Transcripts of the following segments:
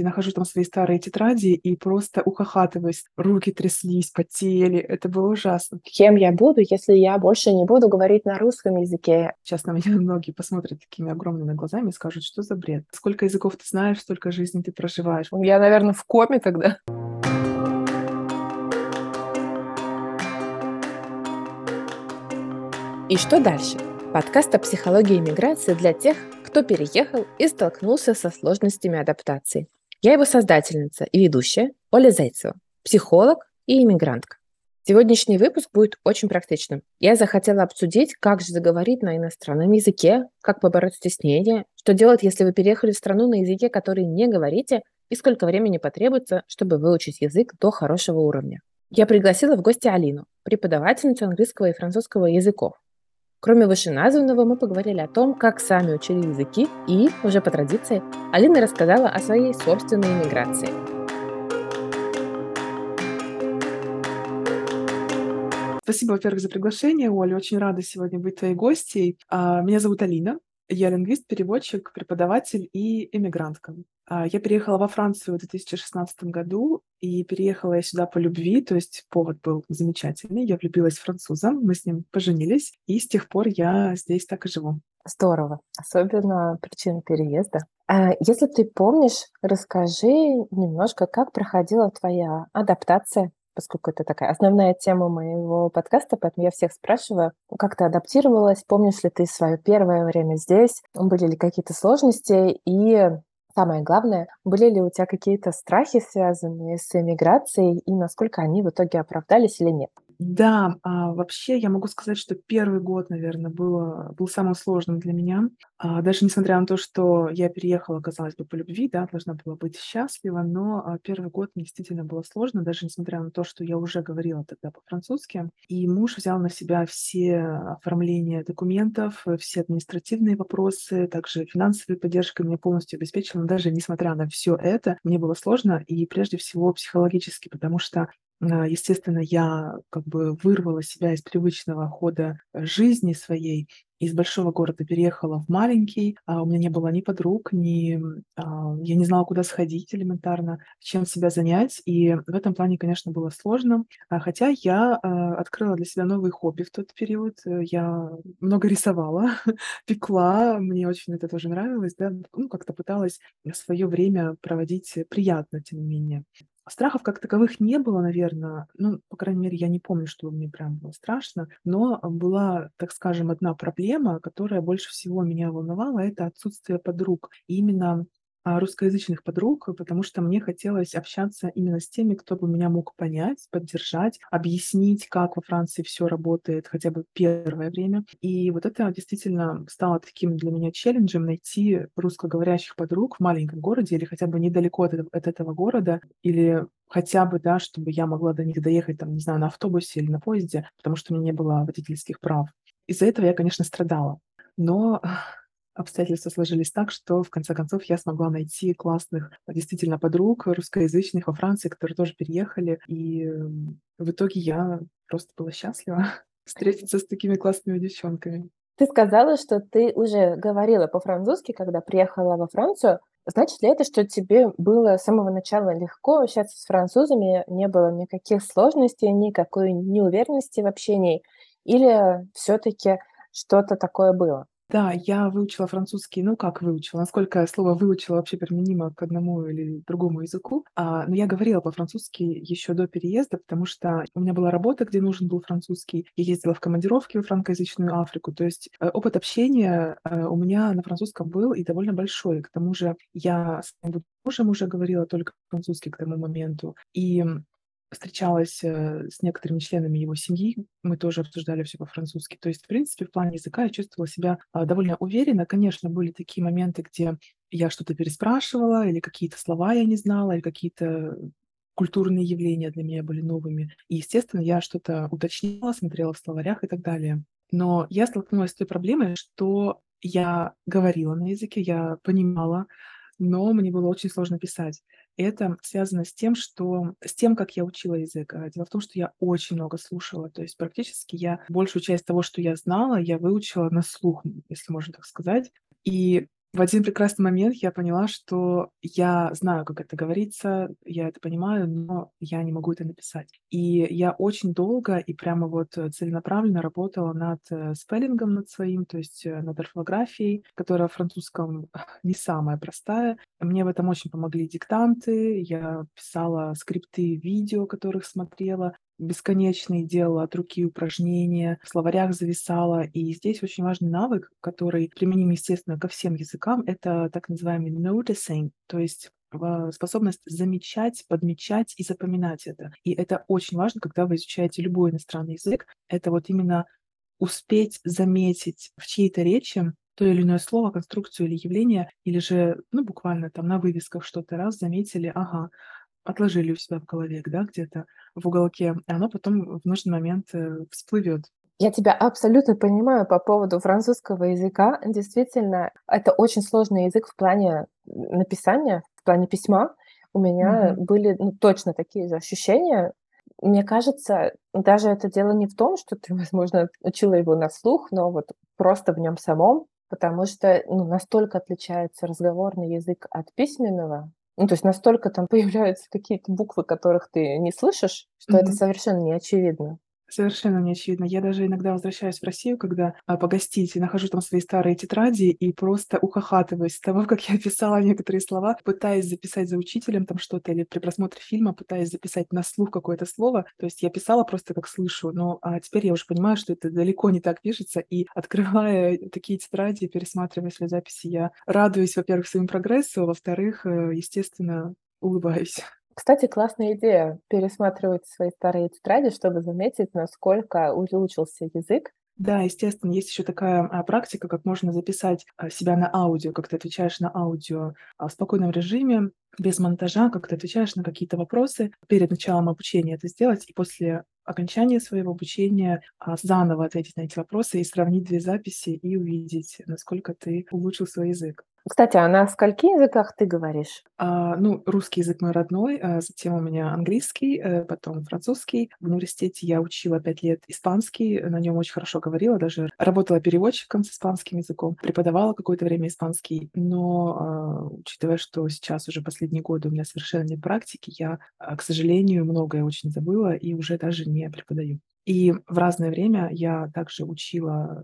Я нахожу там свои старые тетради и просто ухахатываюсь. Руки тряслись, потели. Это было ужасно. Кем я буду, если я больше не буду говорить на русском языке? Сейчас на меня многие посмотрят такими огромными глазами и скажут, что за бред. Сколько языков ты знаешь, столько жизней ты проживаешь. Я, наверное, в коме тогда. И что дальше? Подкаст о психологии иммиграции для тех, кто переехал и столкнулся со сложностями адаптации. Я его создательница и ведущая Оля Зайцева, психолог и иммигрантка. Сегодняшний выпуск будет очень практичным. Я захотела обсудить, как же заговорить на иностранном языке, как побороть стеснение, что делать, если вы переехали в страну на языке, который не говорите, и сколько времени потребуется, чтобы выучить язык до хорошего уровня. Я пригласила в гости Алину, преподавательницу английского и французского языков, Кроме вышеназванного, мы поговорили о том, как сами учили языки и, уже по традиции, Алина рассказала о своей собственной иммиграции. Спасибо, во-первых, за приглашение, Оля. Очень рада сегодня быть твоей гостьей. А, меня зовут Алина. Я лингвист, переводчик, преподаватель и эмигрантка. А, я переехала во Францию в 2016 году, и переехала я сюда по любви, то есть повод был замечательный. Я влюбилась в француза, мы с ним поженились, и с тех пор я здесь так и живу. Здорово, особенно причина переезда. А если ты помнишь, расскажи немножко, как проходила твоя адаптация поскольку это такая основная тема моего подкаста, поэтому я всех спрашиваю, как ты адаптировалась, помнишь ли ты свое первое время здесь, были ли какие-то сложности, и Самое главное, были ли у тебя какие-то страхи, связанные с эмиграцией, и насколько они в итоге оправдались или нет? Да, а, вообще я могу сказать, что первый год, наверное, было, был самым сложным для меня. А, даже несмотря на то, что я переехала, казалось бы, по любви, да, должна была быть счастлива, но а, первый год мне действительно было сложно, даже несмотря на то, что я уже говорила тогда по-французски. И муж взял на себя все оформления документов, все административные вопросы, также финансовая поддержка меня полностью обеспечила. Но даже несмотря на все это, мне было сложно, и прежде всего психологически, потому что естественно, я как бы вырвала себя из привычного хода э, жизни своей, из большого города переехала в маленький, а у меня не было ни подруг, ни а, я не знала, куда сходить элементарно, чем себя занять, и в этом плане, конечно, было сложно. А, хотя я а, открыла для себя новые хобби в тот период, я много рисовала, пекла, мне очень это тоже нравилось, да, ну, как-то пыталась свое время проводить приятно, тем не менее. Страхов как таковых не было, наверное. Ну, по крайней мере, я не помню, что мне прям было страшно. Но была, так скажем, одна проблема, которая больше всего меня волновала, это отсутствие подруг. И именно русскоязычных подруг, потому что мне хотелось общаться именно с теми, кто бы меня мог понять, поддержать, объяснить, как во Франции все работает хотя бы первое время. И вот это действительно стало таким для меня челленджем найти русскоговорящих подруг в маленьком городе или хотя бы недалеко от, от этого города, или хотя бы, да, чтобы я могла до них доехать, там, не знаю, на автобусе или на поезде, потому что у меня не было водительских прав. Из-за этого я, конечно, страдала. Но обстоятельства сложились так, что в конце концов я смогла найти классных действительно подруг русскоязычных во Франции, которые тоже переехали. И в итоге я просто была счастлива встретиться с такими классными девчонками. Ты сказала, что ты уже говорила по-французски, когда приехала во Францию. Значит ли это, что тебе было с самого начала легко общаться с французами, не было никаких сложностей, никакой неуверенности в общении? Или все-таки что-то такое было? Да, я выучила французский, ну как выучила, насколько слово выучила вообще применимо к одному или другому языку. А, но я говорила по-французски еще до переезда, потому что у меня была работа, где нужен был французский. Я ездила в командировки в франкоязычную Африку. То есть э, опыт общения э, у меня на французском был и довольно большой. К тому же я с мужем уже говорила только французски к тому моменту. И встречалась э, с некоторыми членами его семьи, мы тоже обсуждали все по-французски. То есть, в принципе, в плане языка я чувствовала себя а, довольно уверенно. Конечно, были такие моменты, где я что-то переспрашивала, или какие-то слова я не знала, или какие-то культурные явления для меня были новыми. И, естественно, я что-то уточняла, смотрела в словарях и так далее. Но я столкнулась с той проблемой, что я говорила на языке, я понимала, но мне было очень сложно писать. Это связано с тем, что с тем, как я учила язык. А, дело в том, что я очень много слушала. То есть практически я большую часть того, что я знала, я выучила на слух, если можно так сказать. И В один прекрасный момент я поняла, что я знаю, как это говорится, я это понимаю, но я не могу это написать. И я очень долго и прямо вот целенаправленно работала над э, спеллингом над своим, то есть э, над орфографией, которая в французском не самая простая. Мне в этом очень помогли диктанты, я писала скрипты видео, которых смотрела, бесконечные делала от руки упражнения, в словарях зависала. И здесь очень важный навык, который применим, естественно, ко всем языкам, это так называемый noticing, то есть способность замечать, подмечать и запоминать это. И это очень важно, когда вы изучаете любой иностранный язык. Это вот именно успеть заметить в чьей-то речи то или иное слово, конструкцию или явление, или же, ну, буквально там на вывесках что-то раз заметили, ага, отложили у себя в голове, да, где-то в уголке, и оно потом в нужный момент э, всплывет. Я тебя абсолютно понимаю по поводу французского языка. Действительно, это очень сложный язык в плане написания, в плане письма. У меня mm-hmm. были ну, точно такие же ощущения. Мне кажется, даже это дело не в том, что ты, возможно, учила его на слух, но вот просто в нем самом, потому что ну, настолько отличается разговорный язык от письменного, ну, то есть настолько там появляются какие-то буквы, которых ты не слышишь, что mm-hmm. это совершенно не очевидно. Совершенно не очевидно. Я даже иногда возвращаюсь в Россию, когда а, погостить, нахожу там свои старые тетради и просто ухахатываюсь с того, как я писала некоторые слова, пытаясь записать за учителем там что-то, или при просмотре фильма пытаясь записать на слух какое-то слово. То есть я писала просто как слышу, но а теперь я уже понимаю, что это далеко не так пишется, и открывая такие тетради, пересматривая свои записи, я радуюсь, во-первых, своему прогрессу, а во-вторых, э, естественно, улыбаюсь. Кстати, классная идея пересматривать свои старые тетради, чтобы заметить, насколько улучшился язык. Да, естественно, есть еще такая а, практика, как можно записать а, себя на аудио, как ты отвечаешь на аудио а, в спокойном режиме, без монтажа, как ты отвечаешь на какие-то вопросы перед началом обучения это сделать, и после окончания своего обучения заново ответить на эти вопросы и сравнить две записи и увидеть, насколько ты улучшил свой язык. Кстати, а на скольких языках ты говоришь? А, ну, русский язык мой родной, а затем у меня английский, а, потом французский. В университете я учила пять лет испанский, на нем очень хорошо говорила, даже работала переводчиком с испанским языком, преподавала какое-то время испанский, но а, учитывая, что сейчас уже последние годы у меня совершенно нет практики, я, а, к сожалению, многое очень забыла и уже даже не преподаю. И в разное время я также учила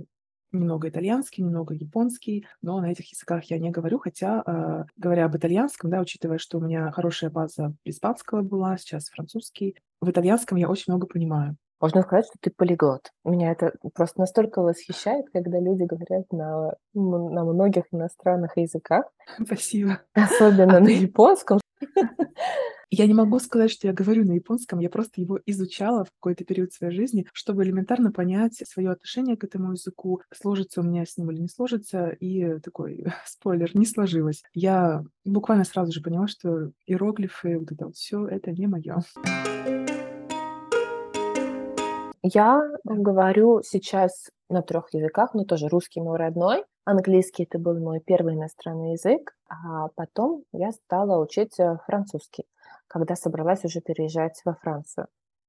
немного итальянский, немного японский, но на этих языках я не говорю, хотя, э, говоря об итальянском, да, учитывая, что у меня хорошая база испанского была, сейчас французский, в итальянском я очень много понимаю. Можно сказать, что ты полиглот. Меня это просто настолько восхищает, когда люди говорят на, на многих иностранных языках. Спасибо. Особенно а на ты... японском. Я не могу сказать, что я говорю на японском, я просто его изучала в какой-то период своей жизни, чтобы элементарно понять свое отношение к этому языку, сложится у меня с ним или не сложится, и такой спойлер, не сложилось. Я буквально сразу же поняла, что иероглифы, вот это вот все, это не мое. Я говорю сейчас на трех языках, но тоже русский мой родной, английский это был мой первый иностранный язык, а потом я стала учить э, французский, когда собралась уже переезжать во Францию.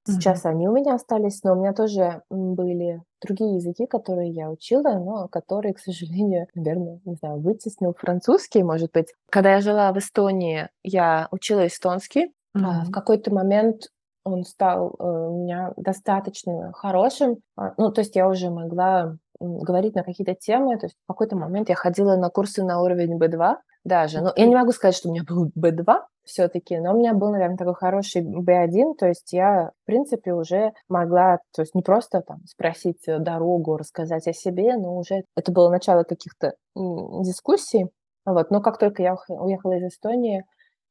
Сейчас mm-hmm. они у меня остались, но у меня тоже были другие языки, которые я учила, но которые, к сожалению, наверное, не знаю, вытеснил французский, может быть. Когда я жила в Эстонии, я учила эстонский. Mm-hmm. А в какой-то момент он стал э, у меня достаточно хорошим. А, ну, то есть я уже могла говорить на какие-то темы. То есть в какой-то момент я ходила на курсы на уровень B2 даже. Ну, я не могу сказать, что у меня был B2 все-таки, но у меня был, наверное, такой хороший B1, то есть я, в принципе, уже могла, то есть не просто там спросить дорогу, рассказать о себе, но уже это было начало каких-то дискуссий. Вот. Но как только я уехала из Эстонии,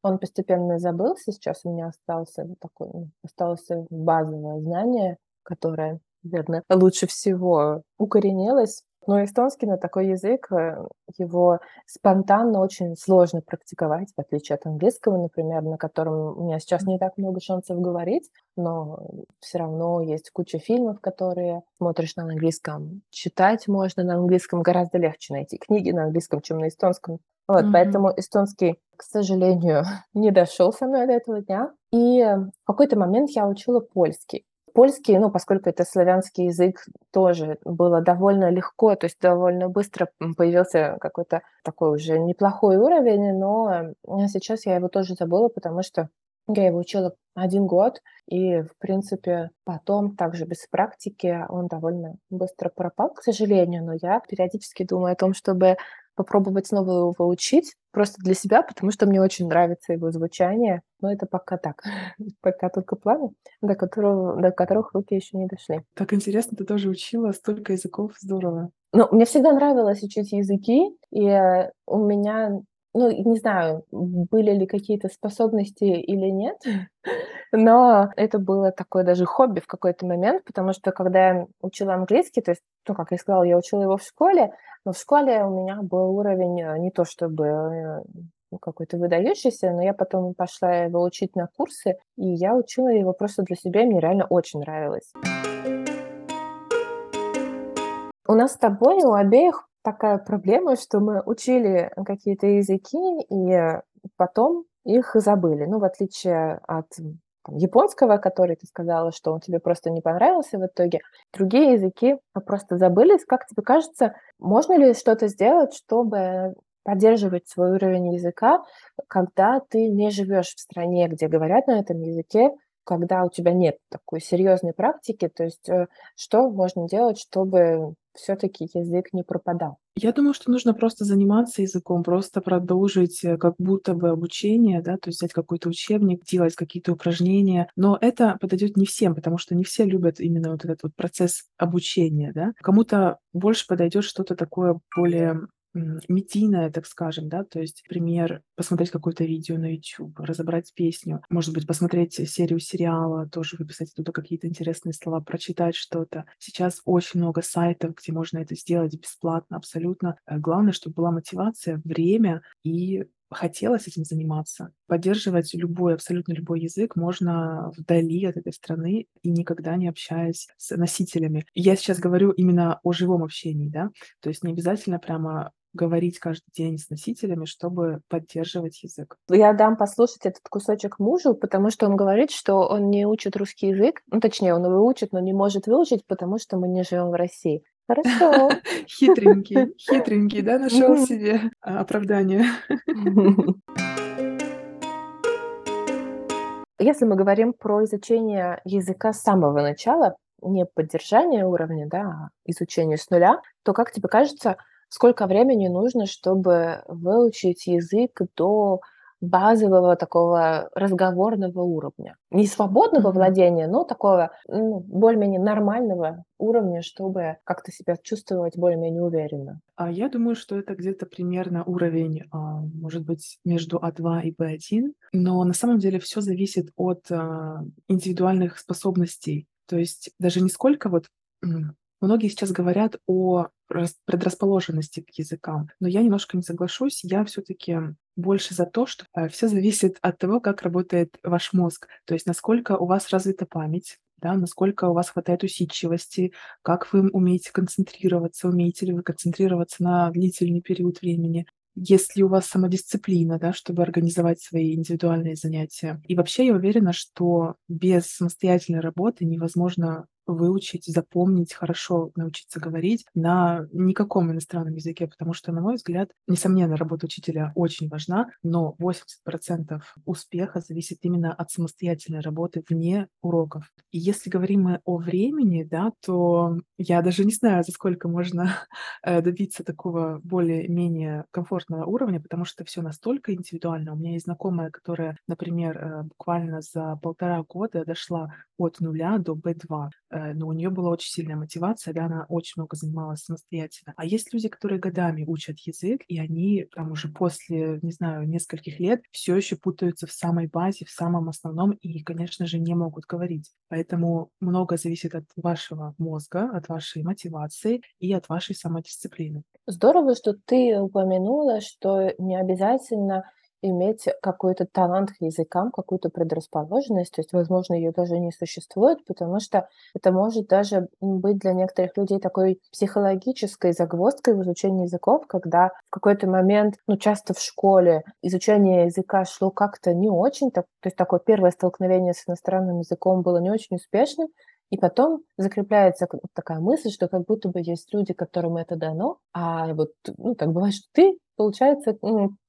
он постепенно забылся. Сейчас у меня остался такой, осталось базовое знание, которое, наверное, лучше всего укоренилось. Но эстонский на такой язык, э, его спонтанно очень сложно практиковать, в отличие от английского, например, на котором у меня сейчас не так много шансов говорить, но все равно есть куча фильмов, которые смотришь на английском. Читать можно на английском гораздо легче найти книги на английском, чем на эстонском. Вот, mm-hmm. поэтому эстонский, к сожалению, не дошел со мной до этого дня. И в какой-то момент я учила польский. Польский, ну, поскольку это славянский язык, тоже было довольно легко, то есть довольно быстро появился какой-то такой уже неплохой уровень, но сейчас я его тоже забыла, потому что я его учила один год, и, в принципе, потом также без практики он довольно быстро пропал, к сожалению, но я периодически думаю о том, чтобы попробовать снова его учить просто для себя, потому что мне очень нравится его звучание. Но это пока так, пока только планы, до, которого, до которых руки еще не дошли. Так интересно, ты тоже учила столько языков, здорово. Ну, мне всегда нравилось учить языки, и у меня ну, не знаю, были ли какие-то способности или нет, но это было такое даже хобби в какой-то момент, потому что когда я учила английский, то есть, ну, как я сказала, я учила его в школе, но в школе у меня был уровень э, не то чтобы э, ну, какой-то выдающийся, но я потом пошла его учить на курсы, и я учила его просто для себя, и мне реально очень нравилось. У нас с тобой у обеих такая проблема, что мы учили какие-то языки и потом их забыли. Ну, в отличие от там, японского, который ты сказала, что он тебе просто не понравился в итоге, другие языки просто забылись. Как тебе кажется, можно ли что-то сделать, чтобы поддерживать свой уровень языка, когда ты не живешь в стране, где говорят на этом языке, когда у тебя нет такой серьезной практики, то есть э, что можно делать, чтобы все-таки язык не пропадал? Я думаю, что нужно просто заниматься языком, просто продолжить э, как будто бы обучение, да, то есть взять какой-то учебник, делать какие-то упражнения. Но это подойдет не всем, потому что не все любят именно вот этот вот процесс обучения, да. Кому-то больше подойдет что-то такое более медийное, так скажем, да, то есть, например, посмотреть какое-то видео на YouTube, разобрать песню, может быть, посмотреть серию сериала, тоже выписать оттуда какие-то интересные слова, прочитать что-то. Сейчас очень много сайтов, где можно это сделать бесплатно абсолютно. Э, главное, чтобы была мотивация, время и хотелось этим заниматься. Поддерживать любой, абсолютно любой язык можно вдали от этой страны и никогда не общаясь с носителями. Я сейчас говорю именно о живом общении, да, то есть не обязательно прямо говорить каждый день с носителями, чтобы поддерживать язык. Я дам послушать этот кусочек мужу, потому что он говорит, что он не учит русский язык, ну, точнее, он его учит, но не может выучить, потому что мы не живем в России. Хорошо. Хитренький, хитренький, да, нашел себе а, оправдание. Если мы говорим про изучение языка с самого начала, не поддержание уровня, да, а изучение с нуля, то, как тебе кажется, сколько времени нужно, чтобы выучить язык до базового такого разговорного уровня. Не свободного mm-hmm. владения, но такого ну, более-менее нормального уровня, чтобы как-то себя чувствовать более-менее уверенно. А я думаю, что это где-то примерно уровень, а, может быть, между А2 и Б1, но на самом деле все зависит от а, индивидуальных способностей. То есть даже не сколько вот Многие сейчас говорят о предрасположенности к языкам, но я немножко не соглашусь. Я все-таки больше за то, что э, все зависит от того, как работает ваш мозг, то есть насколько у вас развита память, да, насколько у вас хватает усидчивости, как вы умеете концентрироваться, умеете ли вы концентрироваться на длительный период времени, есть ли у вас самодисциплина, да, чтобы организовать свои индивидуальные занятия. И вообще я уверена, что без самостоятельной работы невозможно выучить, запомнить, хорошо научиться говорить на никаком иностранном языке, потому что, на мой взгляд, несомненно, работа учителя очень важна, но 80% успеха зависит именно от самостоятельной работы вне уроков. И если говорим мы о времени, да, то я даже не знаю, за сколько можно э, добиться такого более-менее комфортного уровня, потому что все настолько индивидуально. У меня есть знакомая, которая, например, э, буквально за полтора года дошла от нуля до B2 Э, но у нее была очень сильная мотивация, да, она очень много занималась самостоятельно. А есть люди, которые годами учат язык, и они там уже после, не знаю, нескольких лет все еще путаются в самой базе, в самом основном, и, конечно же, не могут говорить. Поэтому много зависит от вашего мозга, от вашей мотивации и от вашей самодисциплины. Здорово, что ты упомянула, что не обязательно иметь какой-то талант к языкам, какую-то предрасположенность, то есть, возможно, ее даже не существует, потому что это может даже быть для некоторых людей такой психологической загвоздкой в изучении языков, когда в какой-то момент, ну, часто в школе изучение языка шло как-то не очень, так, то есть такое первое столкновение с иностранным языком было не очень успешным, И потом закрепляется такая мысль, что как будто бы есть люди, которым это дано, а вот, ну, так бывает, что ты, получается,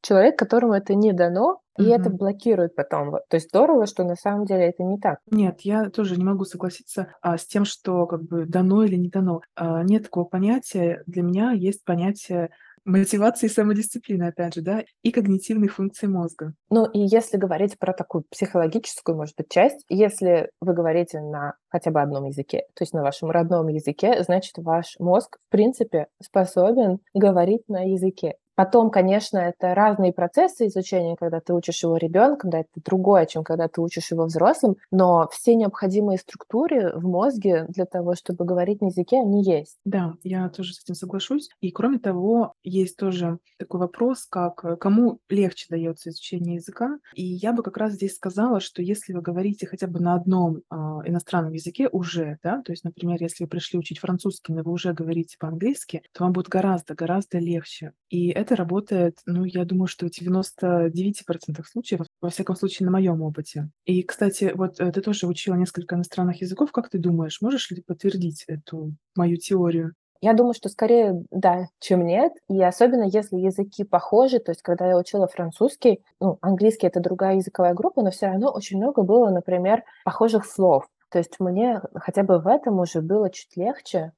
человек, которому это не дано, и mm-hmm. это блокирует потом. То есть здорово, что на самом деле это не так. Нет, я тоже не могу согласиться а, с тем, что как бы дано или не дано. А, нет такого понятия. Для меня есть понятие мотивации и самодисциплины, опять же, да, и когнитивных функций мозга. Ну и если говорить про такую психологическую, может быть, часть, если вы говорите на хотя бы одном языке, то есть на вашем родном языке, значит, ваш мозг, в принципе, способен говорить на языке. Потом, конечно, это разные процессы изучения, когда ты учишь его ребенком, да, это другое, чем когда ты учишь его взрослым, но все необходимые структуры в мозге для того, чтобы говорить на языке, они есть. Да, я тоже с этим соглашусь. И кроме того, есть тоже такой вопрос, как э, кому легче дается изучение языка. И я бы как раз здесь сказала, что если вы говорите хотя бы на одном э, иностранном языке уже, да, то есть, например, если вы пришли учить французский, но вы уже говорите по-английски, то вам будет гораздо-гораздо легче. И это это работает, ну, я думаю, что в 99% случаев, во всяком случае, на моем опыте. И, кстати, вот э, ты тоже учила несколько иностранных языков. Как ты думаешь, можешь ли подтвердить эту мою теорию? Я думаю, что скорее да, чем нет. И особенно если языки похожи, то есть когда я учила французский, ну, английский это другая языковая группа, но все равно очень много было, например, похожих слов. То есть мне хотя бы в этом уже было чуть легче,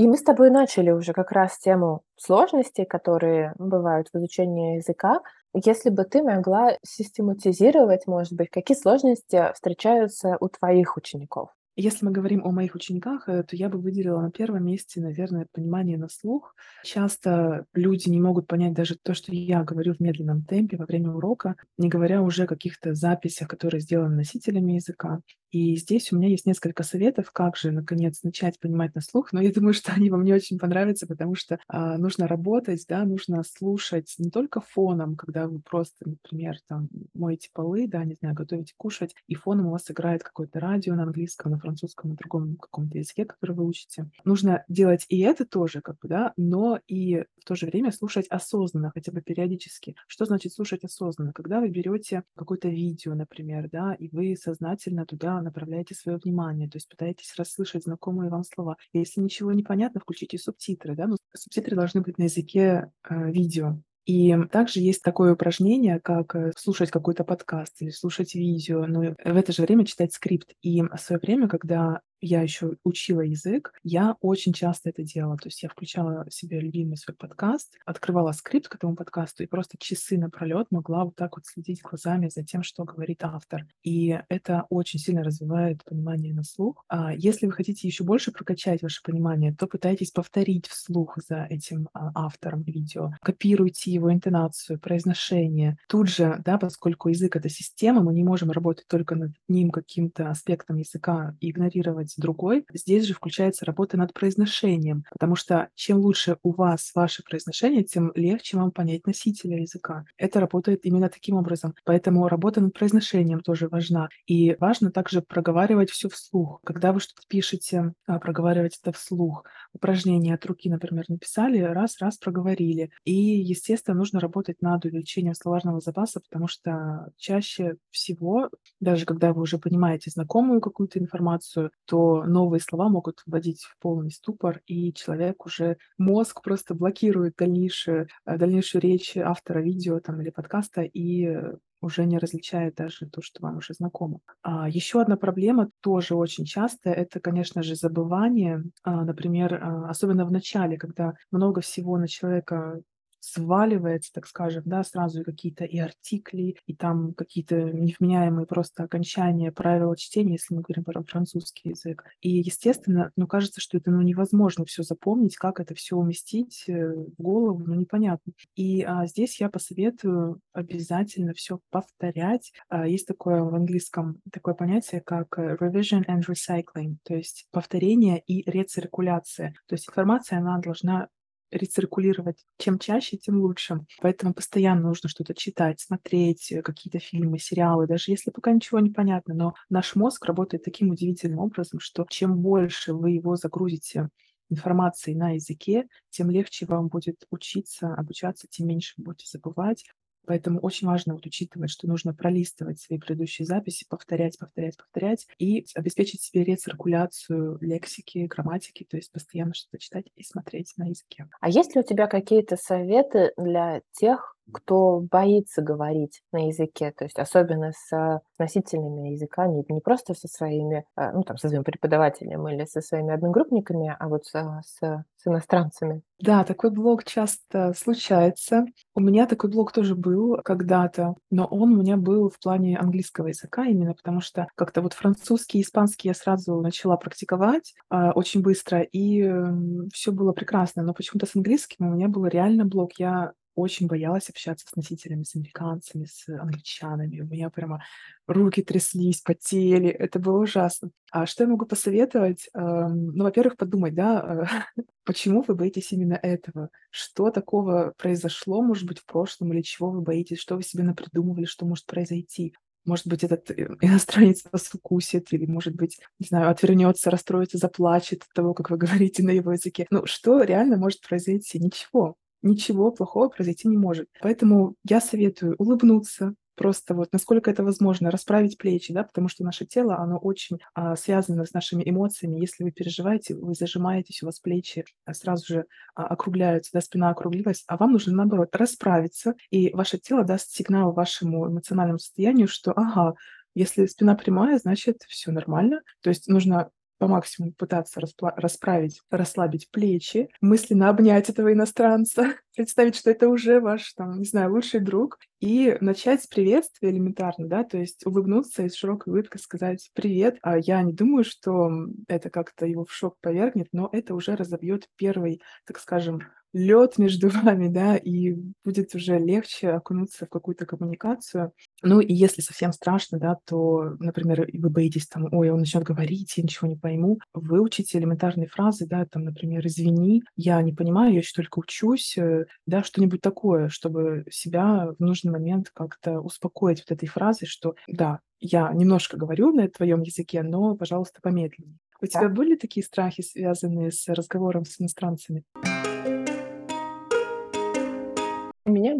И мы с тобой начали уже как раз тему сложностей, которые бывают в изучении языка. Если бы ты могла систематизировать, может быть, какие сложности встречаются у твоих учеников? Если мы говорим о моих учениках, э, то я бы выделила на первом месте, наверное, понимание на слух. Часто люди не могут понять даже то, что я говорю в медленном темпе во время урока, не говоря уже о каких-то записях, которые сделаны носителями языка. И здесь у меня есть несколько советов, как же, наконец, начать понимать на слух. Но я думаю, что они вам не очень понравятся, потому что а, нужно работать, да, нужно слушать не только фоном, когда вы просто, например, там моете полы, да, не знаю, готовите кушать, и фоном у вас играет какое-то радио на английском, на французском, на другом каком-то языке, который вы учите. Нужно делать и это тоже, как бы, да, но и в то же время слушать осознанно, хотя бы периодически. Что значит слушать осознанно? Когда вы берете какое-то видео, например, да, и вы сознательно туда направляете свое внимание, то есть пытаетесь расслышать знакомые вам слова. Если ничего не понятно, включите субтитры, да, но субтитры должны быть на языке э, видео. И также есть такое упражнение, как э, слушать какой-то подкаст или слушать видео, но в это же время читать скрипт. И в свое время, когда я еще учила язык, я очень часто это делала. То есть я включала себе любимый свой подкаст, открывала скрипт к этому подкасту и просто часы напролет могла вот так вот следить глазами за тем, что говорит автор. И это очень сильно развивает понимание на слух. А если вы хотите еще больше прокачать ваше понимание, то пытайтесь повторить вслух за этим а, автором видео. Копируйте его интонацию, произношение. Тут же, да, поскольку язык — это система, мы не можем работать только над ним каким-то аспектом языка и игнорировать делать другой. Здесь же включается работа над произношением, потому что чем лучше у вас ваше произношение, тем легче вам понять носителя языка. Это работает именно таким образом. Поэтому работа над произношением тоже важна. И важно также проговаривать все вслух. Когда вы что-то пишете, а, проговаривать это вслух. Упражнение от руки, например, написали, раз-раз проговорили. И, естественно, нужно работать над увеличением словарного запаса, потому что чаще всего, даже когда вы уже понимаете знакомую какую-то информацию, то новые слова могут вводить в полный ступор, и человек уже, мозг просто блокирует дальнейшую, э, дальнейшую речь автора видео там, или подкаста и уже не различает даже то, что вам уже знакомо. А, еще одна проблема тоже очень часто это, конечно же, забывание. А, например, а, особенно в начале, когда много всего на человека сваливается, так скажем, да, сразу какие-то и артикли, и там какие-то невменяемые просто окончания правила чтения, если мы говорим про французский язык. И, естественно, ну, кажется, что это ну, невозможно все запомнить, как это все уместить э, в голову, ну, непонятно. И а, здесь я посоветую обязательно все повторять. А, есть такое в английском такое понятие, как э, revision and recycling, то есть повторение и рециркуляция. То есть информация, она должна рециркулировать. Чем чаще, тем лучше. Поэтому постоянно нужно что-то читать, смотреть э, какие-то фильмы, сериалы, даже если пока ничего не понятно. Но наш мозг работает таким удивительным образом, что чем больше вы его загрузите информацией на языке, тем легче вам будет учиться, обучаться, тем меньше будете забывать. Поэтому очень важно вот учитывать, что нужно пролистывать свои предыдущие записи, повторять, повторять, повторять и обеспечить себе рециркуляцию лексики, грамматики, то есть постоянно что-то читать и смотреть на языке. А есть ли у тебя какие-то советы для тех, кто боится говорить на языке, то есть особенно с носителями языка, не, не просто со своими, э, ну, там, со своим преподавателем или со своими одногруппниками, а вот с, с, с иностранцами. Да, такой блог часто случается. У меня такой блог тоже был когда-то, но он у меня был в плане английского языка именно потому, что как-то вот французский испанский я сразу начала практиковать э, очень быстро, и э, все было прекрасно. Но почему-то с английским у меня был реально блог. Я очень боялась общаться с носителями, с американцами, с англичанами. У меня прямо руки тряслись, потели. Это было ужасно. А что я могу посоветовать? Эм, ну, во-первых, подумать, да, почему вы боитесь именно этого? Что такого произошло, может быть, в прошлом, или чего вы боитесь? Что вы себе напридумывали, что может произойти? Может быть, этот э, иностранец вас укусит, или, может быть, не знаю, отвернется, расстроится, заплачет от того, как вы говорите на его языке. Ну, что реально может произойти? Ничего ничего плохого произойти не может. Поэтому я советую улыбнуться, просто вот насколько это возможно, расправить плечи, да, потому что наше тело, оно очень а, связано с нашими эмоциями. Если вы переживаете, вы зажимаетесь, у вас плечи а, сразу же а, округляются, да, спина округлилась, а вам нужно, наоборот, расправиться, и ваше тело даст сигнал вашему эмоциональному состоянию, что, ага, если спина прямая, значит, все нормально. То есть нужно по максимуму пытаться распла- расправить, расслабить плечи, мысленно обнять этого иностранца, представить, что это уже ваш, там, не знаю, лучший друг, и начать с приветствия элементарно, да, то есть улыбнуться и с широкой улыбкой сказать «Привет». А я не думаю, что это как-то его в шок повергнет, но это уже разобьет первый, так скажем, лед между вами, да, и будет уже легче окунуться в какую-то коммуникацию. Ну и если совсем страшно, да, то, например, вы боитесь там, ой, он начнет говорить, я ничего не пойму, выучите элементарные фразы, да, там, например, извини, я не понимаю, я еще только учусь, э, да, что-нибудь такое, чтобы себя в нужный момент как-то успокоить вот этой фразой, что да, я немножко говорю на твоем языке, но, пожалуйста, помедленнее. У тебя были такие страхи, связанные с разговором с иностранцами?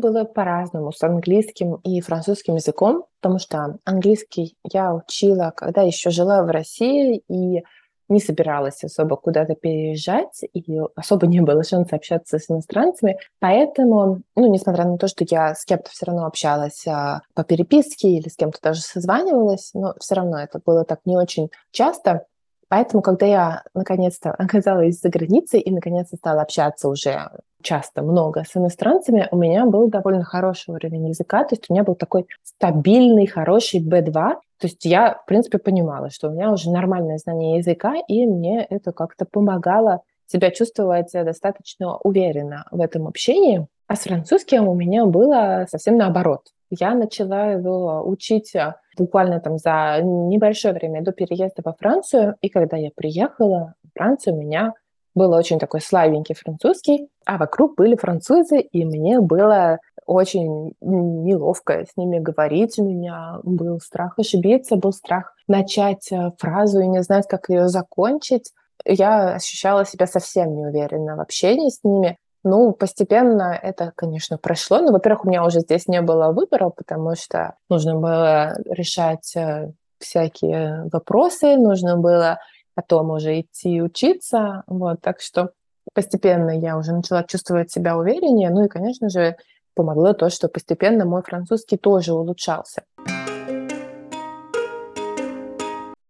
Было по-разному с английским и французским языком, потому что английский я учила, когда еще жила в России и не собиралась особо куда-то переезжать, и особо не было шанса общаться с иностранцами. Поэтому, ну, несмотря на то, что я с кем-то все равно общалась а, по переписке или с кем-то даже созванивалась, но все равно это было так не очень часто. Поэтому, когда я наконец-то оказалась за границей и наконец-то стала общаться уже часто, много с иностранцами, у меня был довольно хороший уровень языка, то есть у меня был такой стабильный, хороший B2, то есть я, в принципе, понимала, что у меня уже нормальное знание языка, и мне это как-то помогало себя чувствовать достаточно уверенно в этом общении. А с французским у меня было совсем наоборот. Я начала его учить буквально там за небольшое время до переезда во Францию. И когда я приехала в Францию, у меня был очень такой слабенький французский, а вокруг были французы, и мне было очень неловко с ними говорить. У меня был страх ошибиться, был страх начать э, фразу и не знать, как ее закончить. Я ощущала себя совсем неуверенно в общении с ними. Ну, постепенно это, конечно, прошло. Но, во-первых, у меня уже здесь не было выбора, потому что нужно было решать э, всякие вопросы, нужно было потом уже идти учиться. Вот, так что постепенно я уже начала чувствовать себя увереннее. Ну и, конечно же, помогло то, что постепенно мой французский тоже улучшался.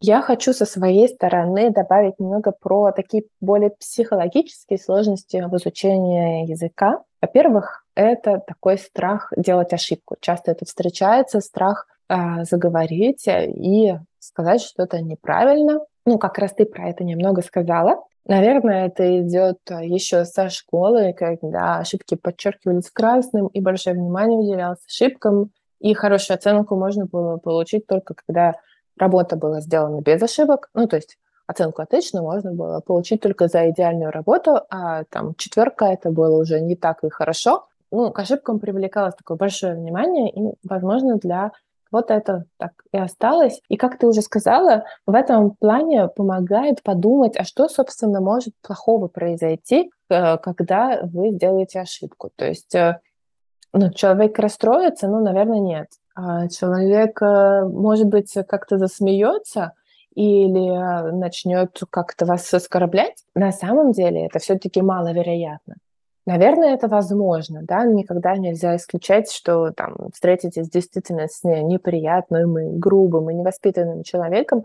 Я хочу со своей стороны добавить немного про такие более психологические сложности в изучении языка. Во-первых, это такой страх делать ошибку. Часто это встречается, страх э, заговорить и сказать что-то неправильно. Ну, как раз ты про это немного сказала. Наверное, это идет еще со школы, когда ошибки подчеркивались красным, и большое внимание уделялось ошибкам, и хорошую оценку можно было получить только когда работа была сделана без ошибок, ну, то есть оценку отлично можно было получить только за идеальную работу, а там четверка это было уже не так и хорошо. Ну, к ошибкам привлекалось такое большое внимание, и, возможно, для вот это так и осталось. И как ты уже сказала, в этом плане помогает подумать, а что, собственно, может плохого произойти, э, когда вы сделаете ошибку. То есть э, Ну, человек расстроится, ну, наверное, нет. А человек, э, может быть, как-то засмеется, или начнет как-то вас оскорблять, на самом деле это все-таки маловероятно. Наверное, это возможно, да, никогда нельзя исключать, что там встретитесь действительно с неприятным и грубым и невоспитанным человеком,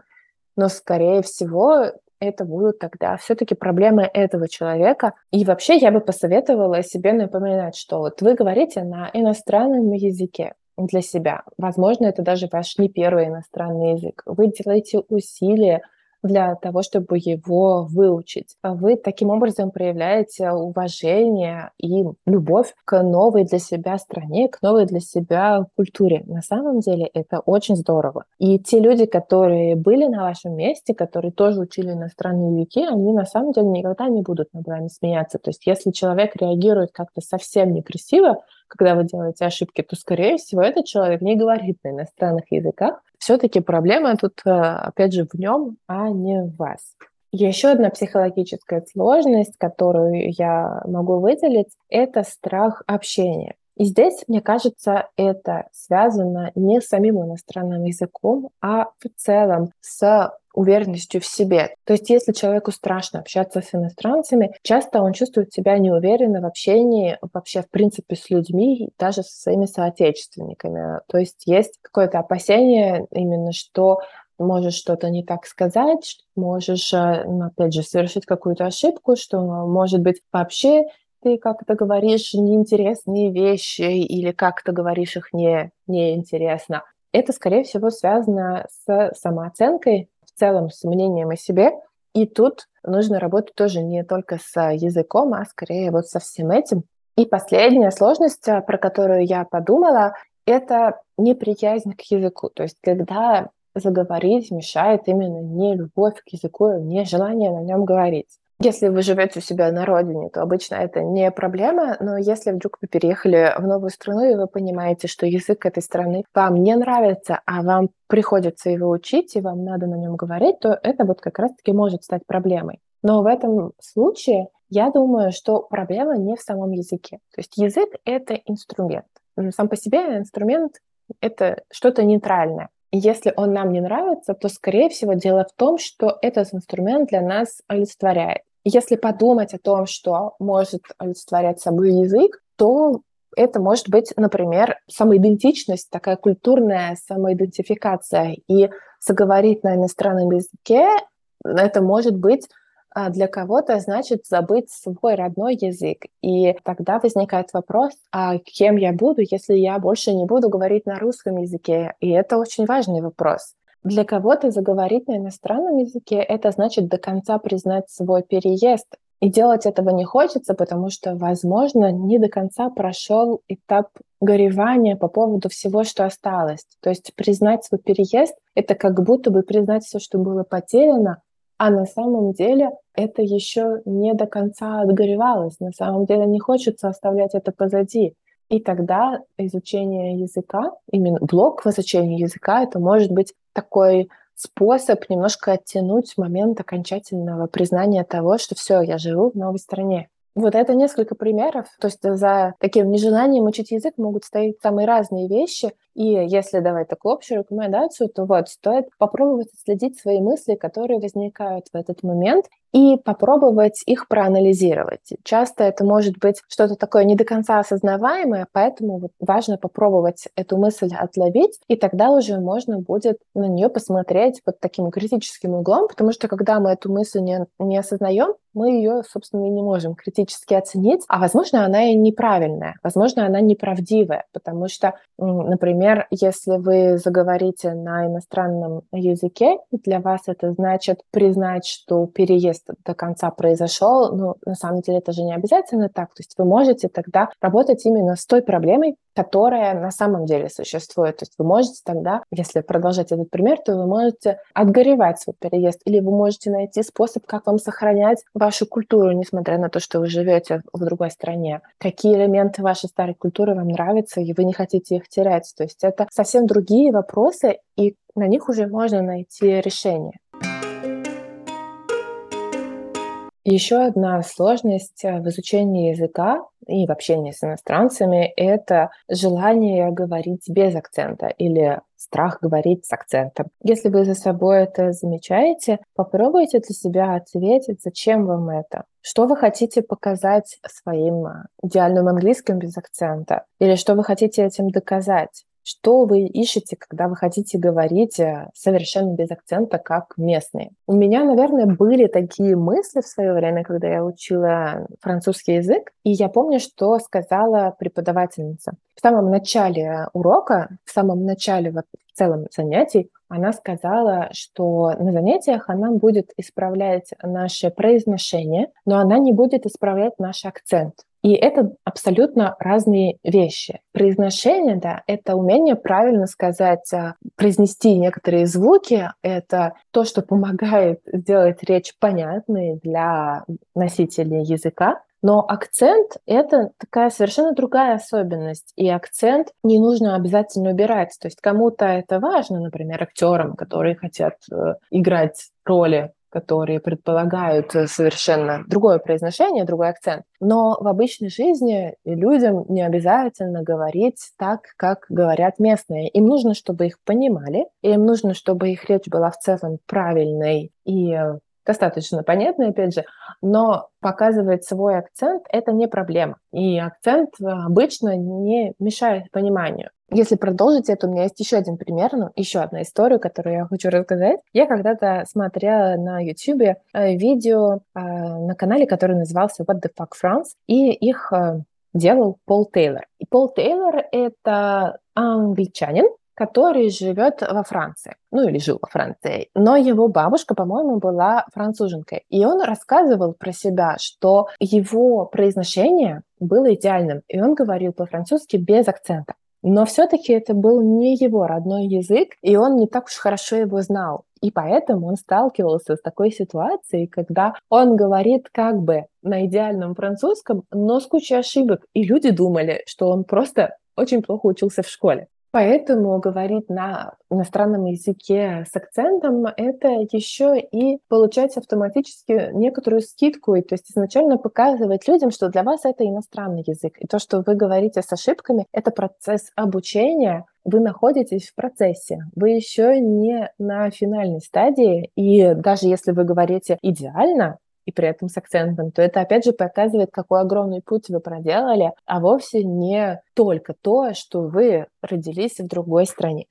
но, скорее всего, это будут тогда все-таки проблемы этого человека. И вообще я бы посоветовала себе напоминать, что вот вы говорите на иностранном языке для себя. Возможно, это даже ваш не первый иностранный язык. Вы делаете усилия для того, чтобы его выучить. А вы таким образом проявляете уважение и любовь к новой для себя стране, к новой для себя культуре. На самом деле это очень здорово. И те люди, которые были на вашем месте, которые тоже учили иностранные языки, они на самом деле никогда не будут над вами смеяться. То есть если человек реагирует как-то совсем некрасиво, когда вы делаете ошибки, то, скорее всего, этот человек не говорит на иностранных языках, все-таки проблема тут, э, опять же, в нем, а не в вас. Еще одна психологическая сложность, которую я могу выделить, это страх общения. И здесь, мне кажется, это связано не с самим иностранным языком, а в целом с уверенностью в себе. То есть если человеку страшно общаться с иностранцами, часто он чувствует себя неуверенно в общении вообще в принципе с людьми, даже со своими соотечественниками. То есть есть какое-то опасение именно, что можешь что-то не так сказать, можешь, э, ну, опять же, совершить какую-то ошибку, что, может быть, вообще ты как-то говоришь неинтересные вещи или как-то говоришь их не, неинтересно. Это, скорее всего, связано с самооценкой, в целом с мнением о себе. И тут нужно работать тоже не только с языком, а скорее вот со всем этим. И последняя сложность, а, про которую я подумала, это неприязнь к языку. То есть когда заговорить мешает именно не любовь к языку, не желание на нем говорить. Если вы живете у себя на родине, то обычно это не проблема, но если вдруг вы переехали в новую страну, и вы понимаете, что язык этой страны вам не нравится, а вам приходится его учить, и вам надо на нем говорить, то это вот как раз-таки может стать проблемой. Но в этом случае я думаю, что проблема не в самом языке. То есть язык — это инструмент. Сам по себе инструмент — это что-то нейтральное если он нам не нравится, то, скорее всего, дело в том, что этот инструмент для нас олицетворяет. Если подумать о том, что может олицетворять собой язык, то это может быть, например, самоидентичность, такая культурная самоидентификация. И заговорить на иностранном языке это может быть а для кого-то значит забыть свой родной язык. И тогда возникает вопрос, а кем я буду, если я больше не буду говорить на русском языке? И это очень важный вопрос. Для кого-то заговорить на иностранном языке — это значит до конца признать свой переезд. И делать этого не хочется, потому что, возможно, не до конца прошел этап горевания по поводу всего, что осталось. То есть признать свой переезд — это как будто бы признать все, что было потеряно, а на самом деле это еще не до конца отгоревалось. На самом деле не хочется оставлять это позади. И тогда изучение языка, именно блок в изучении языка, это может быть такой способ немножко оттянуть момент окончательного признания того, что все, я живу в новой стране. Вот это несколько примеров. То есть за таким нежеланием учить язык могут стоять самые разные вещи. И если давать такую общую рекомендацию, то вот стоит попробовать следить свои мысли, которые возникают в этот момент, и попробовать их проанализировать. Часто это может быть что-то такое не до конца осознаваемое, поэтому вот важно попробовать эту мысль отловить, и тогда уже можно будет на нее посмотреть под таким критическим углом, потому что когда мы эту мысль не, не осознаем, мы ее, собственно, и не можем критически оценить, а, возможно, она и неправильная, возможно, она неправдивая, потому что, например, если вы заговорите на иностранном языке, для вас это значит признать, что переезд до конца произошел, ну, на самом деле это же не обязательно так. То есть вы можете тогда работать именно с той проблемой, которая на самом деле существует. То есть вы можете тогда, если продолжать этот пример, то вы можете отгоревать свой переезд, или вы можете найти способ, как вам сохранять вашу культуру, несмотря на то, что вы живете в другой стране. Какие элементы вашей старой культуры вам нравятся, и вы не хотите их терять. То есть это совсем другие вопросы, и на них уже можно найти решение. Еще одна сложность э, в изучении языка и в общении с иностранцами – это желание говорить без акцента или страх говорить с акцентом. Если вы за собой это замечаете, попробуйте для себя ответить, зачем вам это. Что вы хотите показать своим э, идеальным английским без акцента? Или что вы хотите этим доказать? Что вы ищете, когда вы хотите говорить э, совершенно без акцента, как местные? У меня, наверное, были такие мысли в свое время, когда я учила французский язык, и я помню, что сказала преподавательница. В самом начале урока, в самом начале вот в целом занятий, она сказала, что на занятиях она будет исправлять наше произношение, но она не будет исправлять наш акцент. И это абсолютно разные вещи. Произношение, да, это умение правильно сказать, а, произнести некоторые звуки, это то, что помогает сделать речь понятной для носителей языка. Но акцент — это такая совершенно другая особенность, и акцент не нужно обязательно убирать. То есть кому-то это важно, например, актерам, которые хотят э, играть роли которые предполагают э, совершенно другое произношение, другой акцент. Но в обычной жизни людям не обязательно говорить так, как говорят местные. Им нужно, чтобы их понимали, им нужно, чтобы их речь была в целом правильной и э, достаточно понятной, опять же, но показывать свой акцент – это не проблема. И акцент э, обычно не мешает пониманию. Если продолжить это, у меня есть еще один пример, ну, еще одна история, которую я хочу рассказать. Я когда-то смотрела на YouTube э, видео э, на канале, который назывался What the Fuck France, и их э, делал Пол Тейлор. И Пол Тейлор — это англичанин, который живет во Франции, ну или жил во Франции, но его бабушка, по-моему, была француженкой. И он рассказывал про себя, что его произношение было идеальным, и он говорил по-французски без акцента. Но все-таки это был не его родной язык, и он не так уж хорошо его знал. И поэтому он сталкивался с такой ситуацией, когда он говорит как бы на идеальном французском, но с кучей ошибок. И люди думали, что он просто очень плохо учился в школе. Поэтому говорить на иностранном языке с акцентом — это еще и получать автоматически некоторую скидку, и то есть изначально показывать людям, что для вас это иностранный язык. И то, что вы говорите с ошибками, это процесс обучения, вы находитесь в процессе, вы еще не на финальной стадии, и даже если вы говорите идеально, и при этом с акцентом, то это опять же показывает, какой огромный путь вы проделали, а вовсе не только то, что вы родились в другой стране.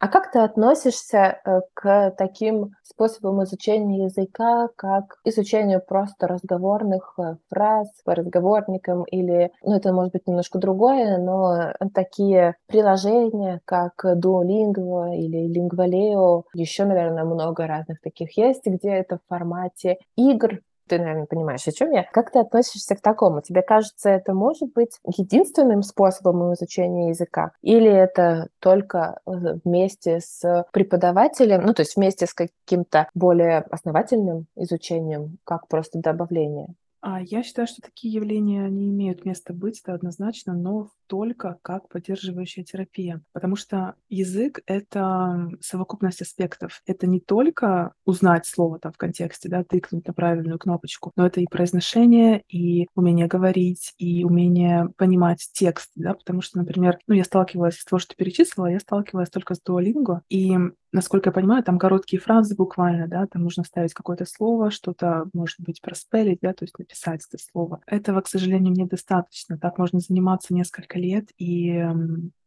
А как ты относишься э, к таким способам изучения языка, как изучению просто разговорных э, фраз по разговорникам или, ну это может быть немножко другое, но такие приложения, как Duolingo или Lingvaleo, еще, наверное, много разных таких есть, где это в формате игр, ты, наверное, понимаешь, о чем я. Как ты относишься к такому? Тебе кажется, это может быть единственным способом изучения языка? Или это только э, вместе с преподавателем, ну, то есть вместе с каким-то более основательным изучением, как просто добавление? А я считаю, что такие явления не имеют места быть, это однозначно, но только как поддерживающая терапия. Потому что язык — это совокупность аспектов. Это не только узнать слово там в контексте, да, тыкнуть на правильную кнопочку, но это и произношение, и умение говорить, и умение понимать текст, да, потому что, например, ну, я сталкивалась с того, что перечислила, я сталкивалась только с Duolingo, и насколько я понимаю, там короткие фразы буквально, да, там нужно ставить какое-то слово, что-то, может быть, проспелить, да, то есть написать это слово. Этого, к сожалению, недостаточно. Так можно заниматься несколько лет, и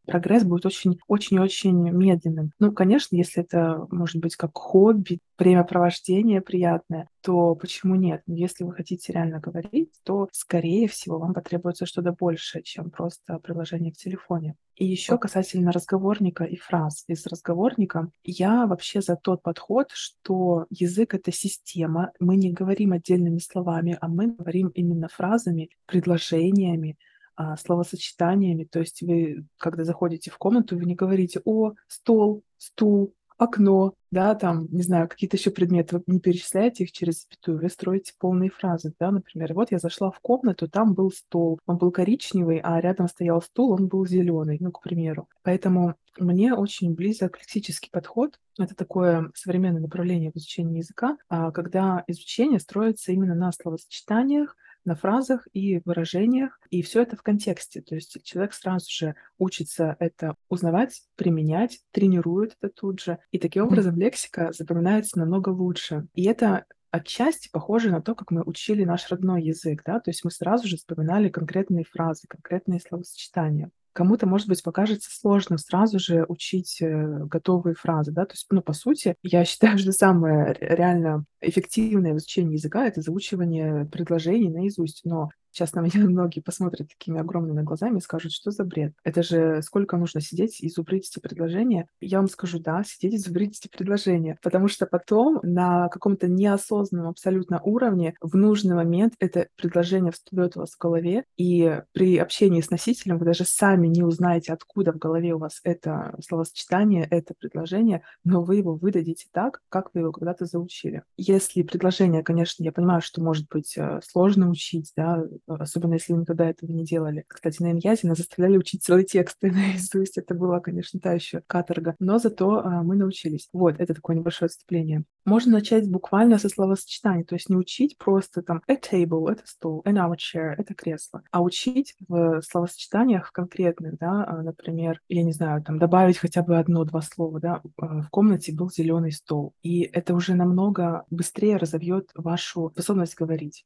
прогресс будет очень, очень-очень медленным. Ну, конечно, если это может быть как хобби, времяпровождение приятное, то почему нет? Но если вы хотите реально говорить, то, скорее всего, вам потребуется что-то большее, чем просто приложение в телефоне. И еще касательно разговорника и фраз из разговорника, я вообще за тот подход, что язык — это система, мы не говорим отдельными словами, а мы говорим именно фразами, предложениями, а, словосочетаниями. То есть вы, когда заходите в комнату, вы не говорите «о, стол», «стул», окно, да, там, не знаю, какие-то еще предметы, вы не перечисляете их через запятую, вы строите полные фразы, да, например, вот я зашла в комнату, там был стол, он был коричневый, а рядом стоял стул, он был зеленый, ну, к примеру. Поэтому мне очень близок лексический подход. Это такое современное направление в изучении языка, а, когда изучение строится именно на словосочетаниях, на фразах и выражениях, и все это в контексте. То есть человек сразу же учится это узнавать, применять, тренирует это тут же, и таким образом лексика запоминается намного лучше. И это отчасти похоже на то, как мы учили наш родной язык, да, то есть мы сразу же вспоминали конкретные фразы, конкретные словосочетания. Кому-то, может быть, покажется сложно сразу же учить э, готовые фразы, да, то есть, ну, по сути, я считаю, что самое реально эффективное в изучении языка — это заучивание предложений наизусть, но Сейчас на меня многие посмотрят такими огромными глазами и скажут, что за бред. Это же сколько нужно сидеть и зубрить эти предложения. Я вам скажу, да, сидеть и зубрить эти предложения. Потому что потом на каком-то неосознанном абсолютно уровне в нужный момент это предложение всплывет у вас в голове, и при общении с носителем вы даже сами не узнаете, откуда в голове у вас это словосочетание, это предложение, но вы его выдадите так, как вы его когда-то заучили. Если предложение, конечно, я понимаю, что может быть э, сложно учить, да, особенно если никогда этого не делали. Кстати, на Иньязе нас заставляли учить целые тексты наизусть. Это была, конечно, та еще каторга. Но зато а, мы научились. Вот, это такое небольшое отступление. Можно начать буквально со словосочетаний, то есть не учить просто там a table — это стол, an armchair — это кресло, а учить в словосочетаниях конкретных, да, а, например, я не знаю, там добавить хотя бы одно-два слова, да, в комнате был зеленый стол, и это уже намного быстрее разовьет вашу способность говорить.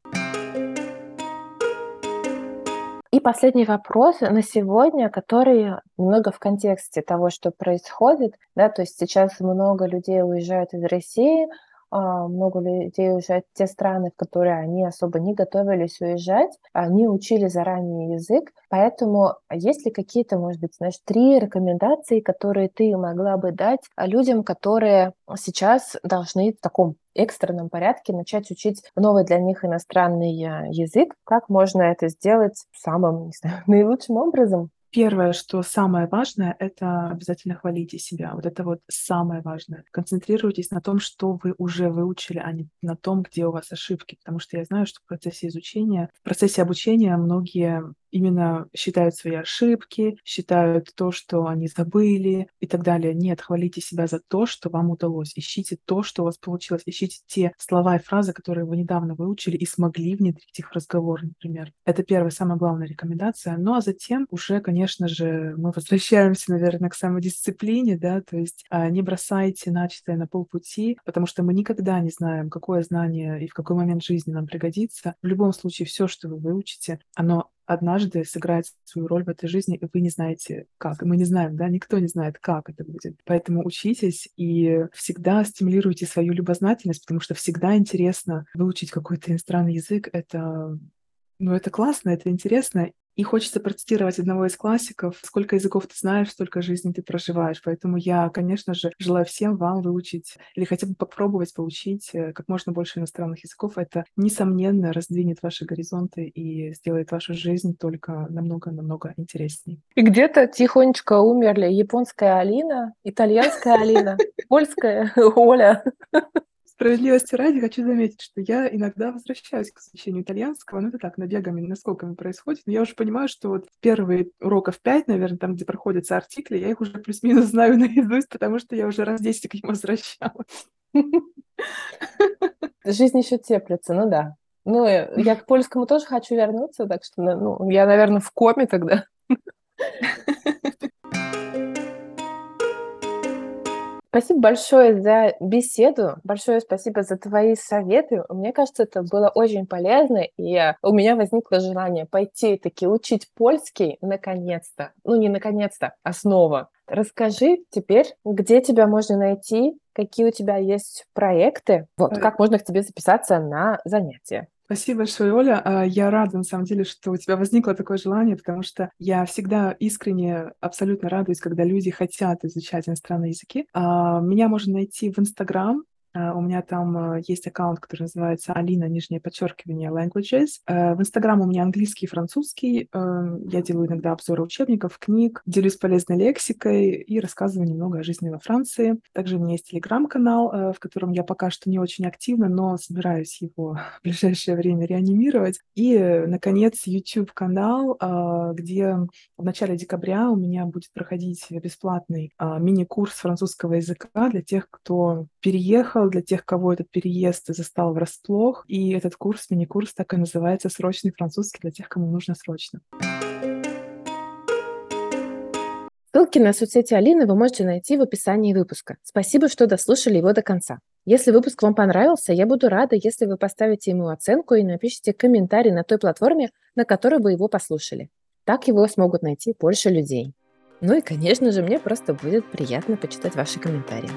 И последний вопрос на сегодня, который немного в контексте того, что происходит. Да, то есть сейчас много людей уезжают из России, много людей уезжают в те страны, в которые они особо не готовились уезжать, они учили заранее язык, поэтому есть ли какие-то, может быть, знаешь, три рекомендации, которые ты могла бы дать людям, которые сейчас должны в таком экстренном порядке начать учить новый для них иностранный э, язык? Как можно это сделать самым, не знаю, наилучшим образом? Первое, что самое важное, это обязательно хвалите себя. Вот это вот самое важное. Концентрируйтесь на том, что вы уже выучили, а не на том, где у вас ошибки. Потому что я знаю, что в процессе изучения, в процессе обучения многие именно считают свои ошибки, считают то, что они забыли и так далее. Нет, хвалите себя за то, что вам удалось. Ищите то, что у вас получилось. Ищите те слова и фразы, которые вы недавно выучили и смогли внедрить их в разговор, например. Это первая, самая главная рекомендация. Ну а затем уже, конечно же, мы возвращаемся, наверное, к самодисциплине, да, то есть а, не бросайте начатое на полпути, потому что мы никогда не знаем, какое знание и в какой момент жизни нам пригодится. В любом случае, все, что вы выучите, оно однажды сыграть свою роль в этой жизни, и вы не знаете как. Мы не знаем, да, никто не знает, как это будет. Поэтому учитесь и всегда стимулируйте свою любознательность, потому что всегда интересно выучить какой-то иностранный язык. Это ну, это классно, это интересно, и хочется процитировать одного из классиков. Сколько языков ты знаешь, столько жизней ты проживаешь. Поэтому я, конечно же, желаю всем вам выучить или хотя бы попробовать получить э, как можно больше иностранных языков. Это, несомненно, раздвинет ваши горизонты и сделает вашу жизнь только намного-намного интереснее. И где-то тихонечко умерли японская Алина, итальянская Алина, польская Оля. Справедливости ради хочу заметить, что я иногда возвращаюсь к изучению итальянского, ну это так, набегами, наскоками происходит, но я уже понимаю, что вот первые уроков пять, наверное, там, где проходятся артикли, я их уже плюс-минус знаю наизусть, потому что я уже раз 10 к ним возвращалась. Жизнь еще теплится, ну да. Ну, э, я к польскому тоже хочу вернуться, так что, ну, я, наверное, в коме тогда. Спасибо большое за беседу, большое спасибо за твои советы. Мне кажется, это было очень полезно, и у меня возникло желание пойти таки учить польский наконец-то. Ну, не наконец-то, а снова. Расскажи теперь, где тебя можно найти, какие у тебя есть проекты, вот, как можно к тебе записаться на занятия. Спасибо большое, Оля. А, я рада, на самом деле, что у тебя возникло такое желание, потому что я всегда искренне абсолютно радуюсь, когда люди хотят изучать иностранные языки. А, меня можно найти в Инстаграм, у меня там э, есть аккаунт, который называется Алина, нижнее подчеркивание, languages. Э, в Инстаграм у меня английский и французский. Я делаю иногда обзоры учебников, книг, делюсь полезной лексикой и рассказываю немного о жизни во Франции. Также у меня есть телеграм-канал, в котором я пока что не очень активна, но собираюсь его в ближайшее время реанимировать. И, наконец, YouTube-канал, где в начале декабря у меня будет проходить бесплатный мини-курс французского языка для тех, кто переехал, для тех, кого этот переезд застал врасплох. И этот курс, мини-курс, так и называется «Срочный французский» для тех, кому нужно срочно. Ссылки на соцсети Алины вы можете найти в описании выпуска. Спасибо, что дослушали его до конца. Если выпуск вам понравился, я буду рада, если вы поставите ему оценку и напишите комментарий на той платформе, на которой вы его послушали. Так его смогут найти больше людей. Ну и, конечно же, мне просто будет приятно почитать ваши комментарии.